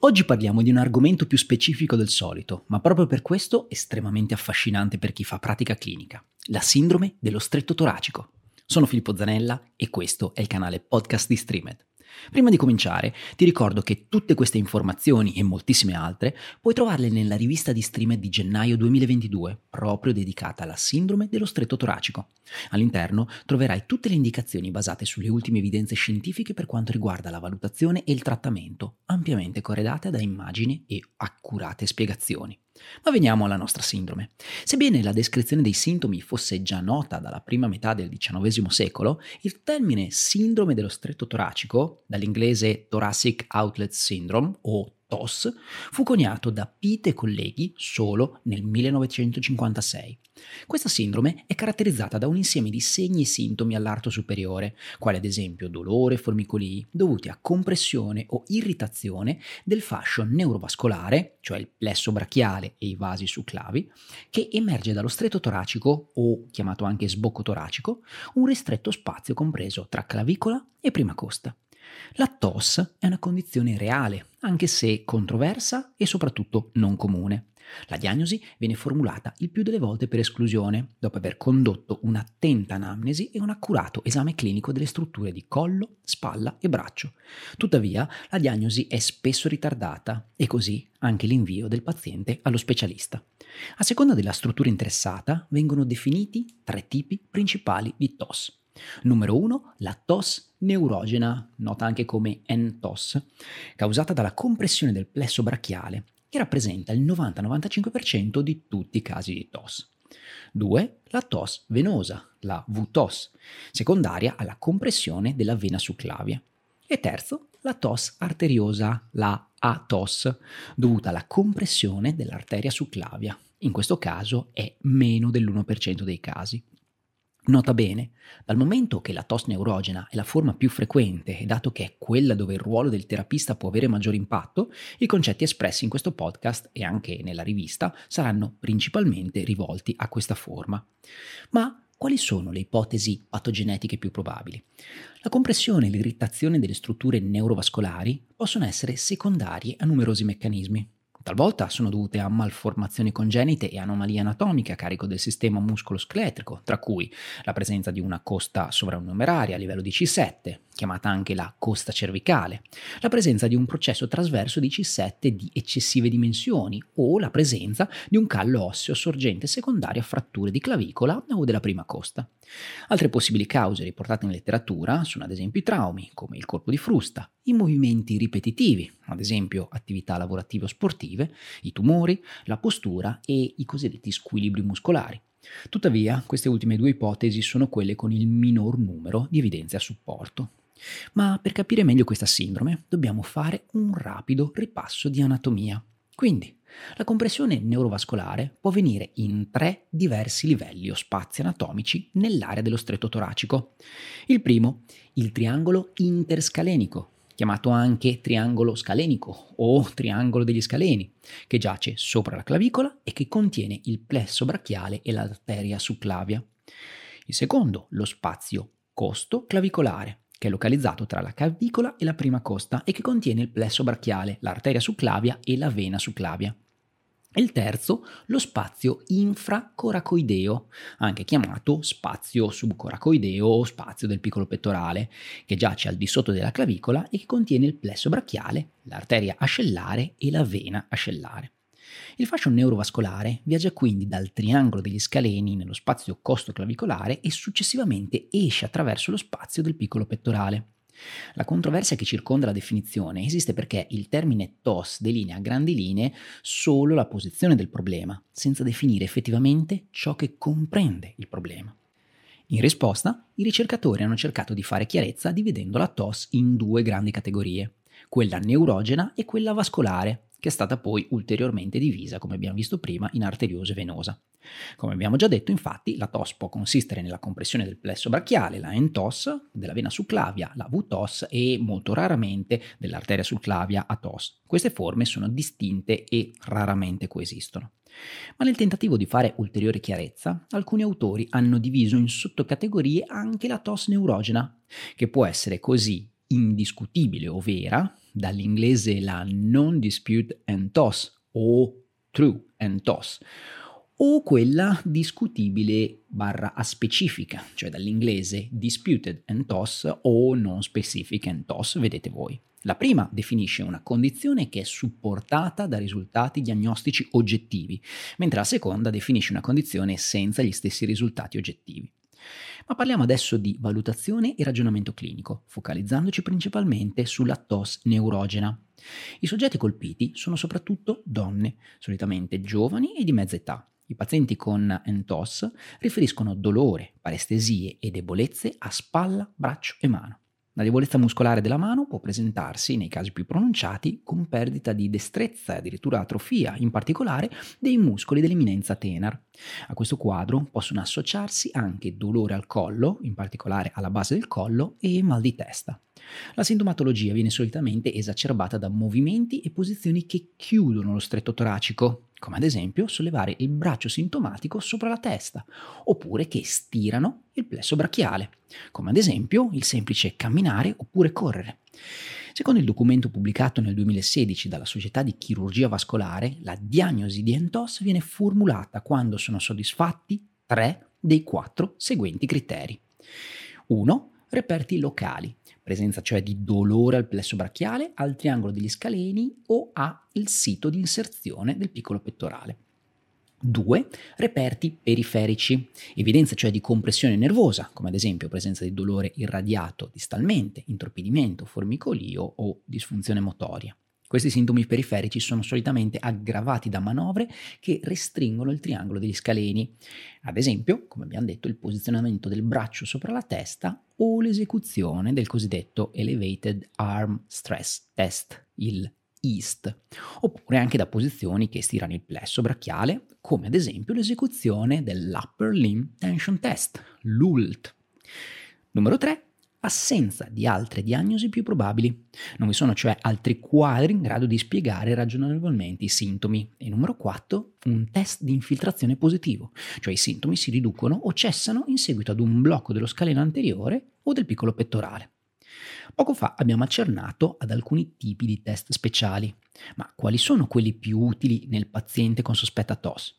Oggi parliamo di un argomento più specifico del solito, ma proprio per questo estremamente affascinante per chi fa pratica clinica, la sindrome dello stretto toracico. Sono Filippo Zanella e questo è il canale podcast di Streamed. Prima di cominciare, ti ricordo che tutte queste informazioni e moltissime altre puoi trovarle nella rivista di Streamed di gennaio 2022, proprio dedicata alla sindrome dello stretto toracico. All'interno troverai tutte le indicazioni basate sulle ultime evidenze scientifiche per quanto riguarda la valutazione e il trattamento, ampiamente corredate da immagini e accurate spiegazioni. Ma veniamo alla nostra sindrome. Sebbene la descrizione dei sintomi fosse già nota dalla prima metà del XIX secolo, il termine sindrome dello stretto toracico, dall'inglese Thoracic Outlet Syndrome o TOS, fu coniato da Pitt e colleghi solo nel 1956. Questa sindrome è caratterizzata da un insieme di segni e sintomi all'arto superiore, quali ad esempio dolore e formicolii, dovuti a compressione o irritazione del fascio neurovascolare, cioè il plesso brachiale e i vasi succlavi, che emerge dallo stretto toracico o chiamato anche sbocco toracico, un ristretto spazio compreso tra clavicola e prima costa. La TOS è una condizione reale, anche se controversa e soprattutto non comune. La diagnosi viene formulata il più delle volte per esclusione, dopo aver condotto un'attenta anamnesi e un accurato esame clinico delle strutture di collo, spalla e braccio. Tuttavia, la diagnosi è spesso ritardata e così anche l'invio del paziente allo specialista. A seconda della struttura interessata vengono definiti tre tipi principali di TOS. Numero 1, la TOS neurogena, nota anche come NTOS, causata dalla compressione del plesso brachiale, che rappresenta il 90-95% di tutti i casi di TOS. 2. La TOS venosa, la VTOS, secondaria alla compressione della vena succlavia. E terzo, la TOS arteriosa, la ATOS, dovuta alla compressione dell'arteria succlavia. In questo caso è meno dell'1% dei casi. Nota bene, dal momento che la tos neurogena è la forma più frequente e dato che è quella dove il ruolo del terapista può avere maggior impatto, i concetti espressi in questo podcast e anche nella rivista saranno principalmente rivolti a questa forma. Ma quali sono le ipotesi patogenetiche più probabili? La compressione e l'irritazione delle strutture neurovascolari possono essere secondarie a numerosi meccanismi. Talvolta sono dovute a malformazioni congenite e anomalie anatomiche a carico del sistema muscolo-scheletrico, tra cui la presenza di una costa sovranumeraria a livello di C7, chiamata anche la costa cervicale, la presenza di un processo trasverso di C7 di eccessive dimensioni o la presenza di un callo osseo sorgente secondario a fratture di clavicola o della prima costa. Altre possibili cause riportate in letteratura sono ad esempio i traumi, come il colpo di frusta, i movimenti ripetitivi, ad esempio attività lavorative o sportive, i tumori, la postura e i cosiddetti squilibri muscolari. Tuttavia, queste ultime due ipotesi sono quelle con il minor numero di evidenze a supporto. Ma per capire meglio questa sindrome dobbiamo fare un rapido ripasso di anatomia. Quindi, la compressione neurovascolare può avvenire in tre diversi livelli o spazi anatomici nell'area dello stretto toracico. Il primo, il triangolo interscalenico, chiamato anche triangolo scalenico o triangolo degli scaleni, che giace sopra la clavicola e che contiene il plesso brachiale e l'arteria succlavia. Il secondo, lo spazio costo clavicolare, che è localizzato tra la clavicola e la prima costa e che contiene il plesso brachiale, l'arteria succlavia e la vena succlavia. E il terzo, lo spazio infracoracoideo, anche chiamato spazio subcoracoideo o spazio del piccolo pettorale, che giace al di sotto della clavicola e che contiene il plesso brachiale, l'arteria ascellare e la vena ascellare. Il fascio neurovascolare viaggia quindi dal triangolo degli scaleni nello spazio costo-clavicolare e successivamente esce attraverso lo spazio del piccolo pettorale. La controversia che circonda la definizione esiste perché il termine TOS delinea a grandi linee solo la posizione del problema, senza definire effettivamente ciò che comprende il problema. In risposta, i ricercatori hanno cercato di fare chiarezza dividendo la TOS in due grandi categorie, quella neurogena e quella vascolare, che è stata poi ulteriormente divisa, come abbiamo visto prima, in arteriosa e venosa. Come abbiamo già detto, infatti, la TOS può consistere nella compressione del plesso brachiale, la NTOS, della vena succlavia, la VTOS e molto raramente dell'arteria succlavia a TOS. Queste forme sono distinte e raramente coesistono. Ma nel tentativo di fare ulteriore chiarezza, alcuni autori hanno diviso in sottocategorie anche la TOS neurogena, che può essere così indiscutibile o vera, dall'inglese la non-dispute and toss o true and toss, o quella discutibile barra aspecifica, cioè dall'inglese disputed and toss o non specific and toss, vedete voi. La prima definisce una condizione che è supportata da risultati diagnostici oggettivi, mentre la seconda definisce una condizione senza gli stessi risultati oggettivi. Ma parliamo adesso di valutazione e ragionamento clinico, focalizzandoci principalmente sulla TOS neurogena. I soggetti colpiti sono soprattutto donne, solitamente giovani e di mezza età. I pazienti con NTOS riferiscono dolore, parestesie e debolezze a spalla, braccio e mano. La debolezza muscolare della mano può presentarsi, nei casi più pronunciati, con perdita di destrezza e addirittura atrofia, in particolare dei muscoli dell'eminenza tenar. A questo quadro possono associarsi anche dolore al collo, in particolare alla base del collo, e mal di testa. La sintomatologia viene solitamente esacerbata da movimenti e posizioni che chiudono lo stretto toracico, come ad esempio sollevare il braccio sintomatico sopra la testa, oppure che stirano il plesso brachiale, come ad esempio il semplice camminare oppure correre. Secondo il documento pubblicato nel 2016 dalla Società di Chirurgia Vascolare, la diagnosi di ENTOS viene formulata quando sono soddisfatti tre dei quattro seguenti criteri. 1. Reperti locali, presenza cioè di dolore al plesso brachiale, al triangolo degli scaleni o al sito di inserzione del piccolo pettorale. 2. Reperti periferici, evidenza cioè di compressione nervosa, come ad esempio presenza di dolore irradiato distalmente, intorpidimento, formicolio o disfunzione motoria. Questi sintomi periferici sono solitamente aggravati da manovre che restringono il triangolo degli scaleni, ad esempio, come abbiamo detto, il posizionamento del braccio sopra la testa o l'esecuzione del cosiddetto Elevated Arm Stress Test, il EAST, oppure anche da posizioni che stirano il plesso brachiale, come ad esempio l'esecuzione dell'Upper Limb Tension Test, l'ULT. Numero 3 assenza di altre diagnosi più probabili. Non vi sono cioè altri quadri in grado di spiegare ragionevolmente i sintomi. E numero 4, un test di infiltrazione positivo, cioè i sintomi si riducono o cessano in seguito ad un blocco dello scaleno anteriore o del piccolo pettorale. Poco fa abbiamo accennato ad alcuni tipi di test speciali, ma quali sono quelli più utili nel paziente con sospetta TOS?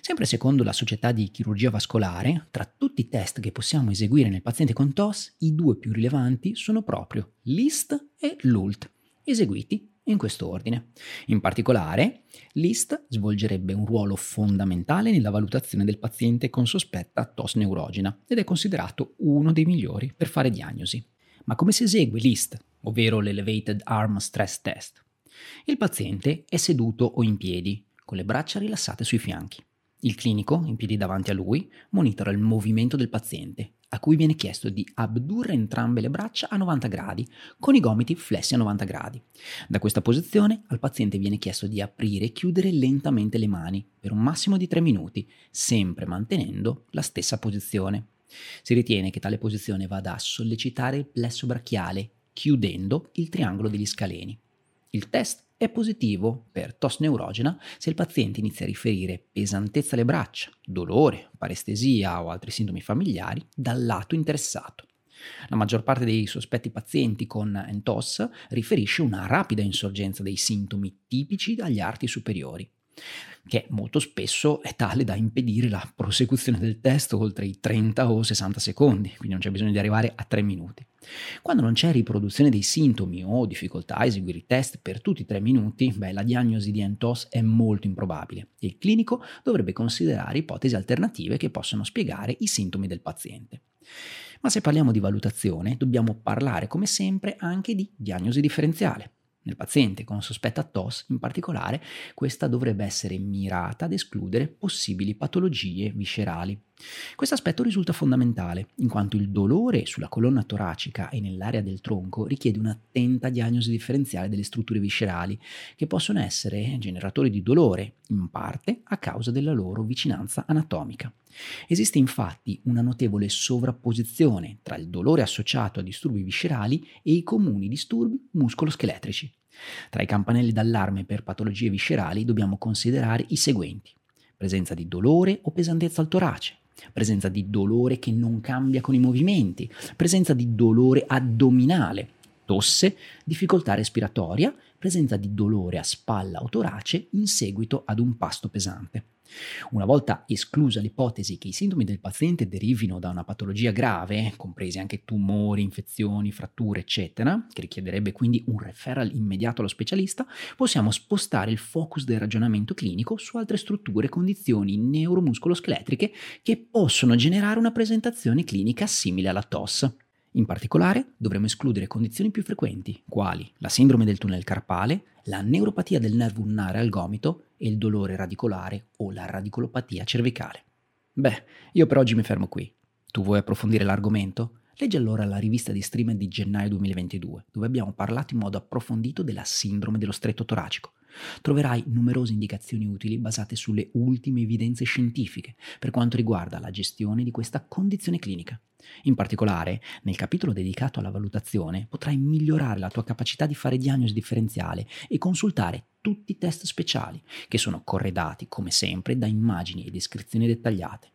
Sempre secondo la Società di Chirurgia Vascolare, tra tutti i test che possiamo eseguire nel paziente con TOS, i due più rilevanti sono proprio l'IST e l'ULT, eseguiti in questo ordine. In particolare, l'IST svolgerebbe un ruolo fondamentale nella valutazione del paziente con sospetta TOS neurogena ed è considerato uno dei migliori per fare diagnosi. Ma come si esegue l'IST, ovvero l'Elevated Arm Stress Test? Il paziente è seduto o in piedi, con le braccia rilassate sui fianchi. Il clinico, in piedi davanti a lui, monitora il movimento del paziente, a cui viene chiesto di abdurre entrambe le braccia a 90 gradi, con i gomiti flessi a 90 gradi. Da questa posizione al paziente viene chiesto di aprire e chiudere lentamente le mani per un massimo di 3 minuti, sempre mantenendo la stessa posizione. Si ritiene che tale posizione vada a sollecitare il plesso brachiale, chiudendo il triangolo degli scaleni. Il test è positivo per tos neurogena se il paziente inizia a riferire pesantezza alle braccia, dolore, parestesia o altri sintomi familiari dal lato interessato. La maggior parte dei sospetti pazienti con NTOS riferisce una rapida insorgenza dei sintomi tipici dagli arti superiori che molto spesso è tale da impedire la prosecuzione del test oltre i 30 o 60 secondi, quindi non c'è bisogno di arrivare a 3 minuti. Quando non c'è riproduzione dei sintomi o difficoltà a eseguire i test per tutti i 3 minuti, beh, la diagnosi di NTOS è molto improbabile e il clinico dovrebbe considerare ipotesi alternative che possono spiegare i sintomi del paziente. Ma se parliamo di valutazione, dobbiamo parlare come sempre anche di diagnosi differenziale. Nel paziente con sospetta TOS, in particolare, questa dovrebbe essere mirata ad escludere possibili patologie viscerali. Questo aspetto risulta fondamentale, in quanto il dolore sulla colonna toracica e nell'area del tronco richiede un'attenta diagnosi differenziale delle strutture viscerali, che possono essere generatori di dolore, in parte a causa della loro vicinanza anatomica. Esiste infatti una notevole sovrapposizione tra il dolore associato a disturbi viscerali e i comuni disturbi muscoloscheletrici. Tra i campanelli d'allarme per patologie viscerali dobbiamo considerare i seguenti. Presenza di dolore o pesantezza al torace, presenza di dolore che non cambia con i movimenti, presenza di dolore addominale, tosse, difficoltà respiratoria, presenza di dolore a spalla o torace in seguito ad un pasto pesante. Una volta esclusa l'ipotesi che i sintomi del paziente derivino da una patologia grave, compresi anche tumori, infezioni, fratture, eccetera, che richiederebbe quindi un referral immediato allo specialista, possiamo spostare il focus del ragionamento clinico su altre strutture e condizioni neuromuscoloscheletriche che possono generare una presentazione clinica simile alla TOS. In particolare dovremo escludere condizioni più frequenti, quali la sindrome del tunnel carpale, la neuropatia del nervo ulnare al gomito e il dolore radicolare o la radicolopatia cervicale. Beh, io per oggi mi fermo qui. Tu vuoi approfondire l'argomento? Leggi allora la rivista di streaming di gennaio 2022, dove abbiamo parlato in modo approfondito della sindrome dello stretto toracico. Troverai numerose indicazioni utili basate sulle ultime evidenze scientifiche per quanto riguarda la gestione di questa condizione clinica. In particolare, nel capitolo dedicato alla valutazione potrai migliorare la tua capacità di fare diagnosi differenziale e consultare tutti i test speciali, che sono corredati, come sempre, da immagini e descrizioni dettagliate.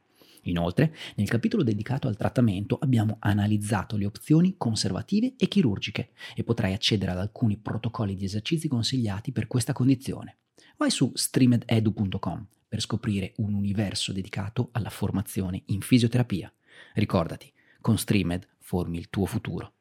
Inoltre, nel capitolo dedicato al trattamento abbiamo analizzato le opzioni conservative e chirurgiche e potrai accedere ad alcuni protocolli di esercizi consigliati per questa condizione. Vai su streamededu.com per scoprire un universo dedicato alla formazione in fisioterapia. Ricordati, con Streamed formi il tuo futuro.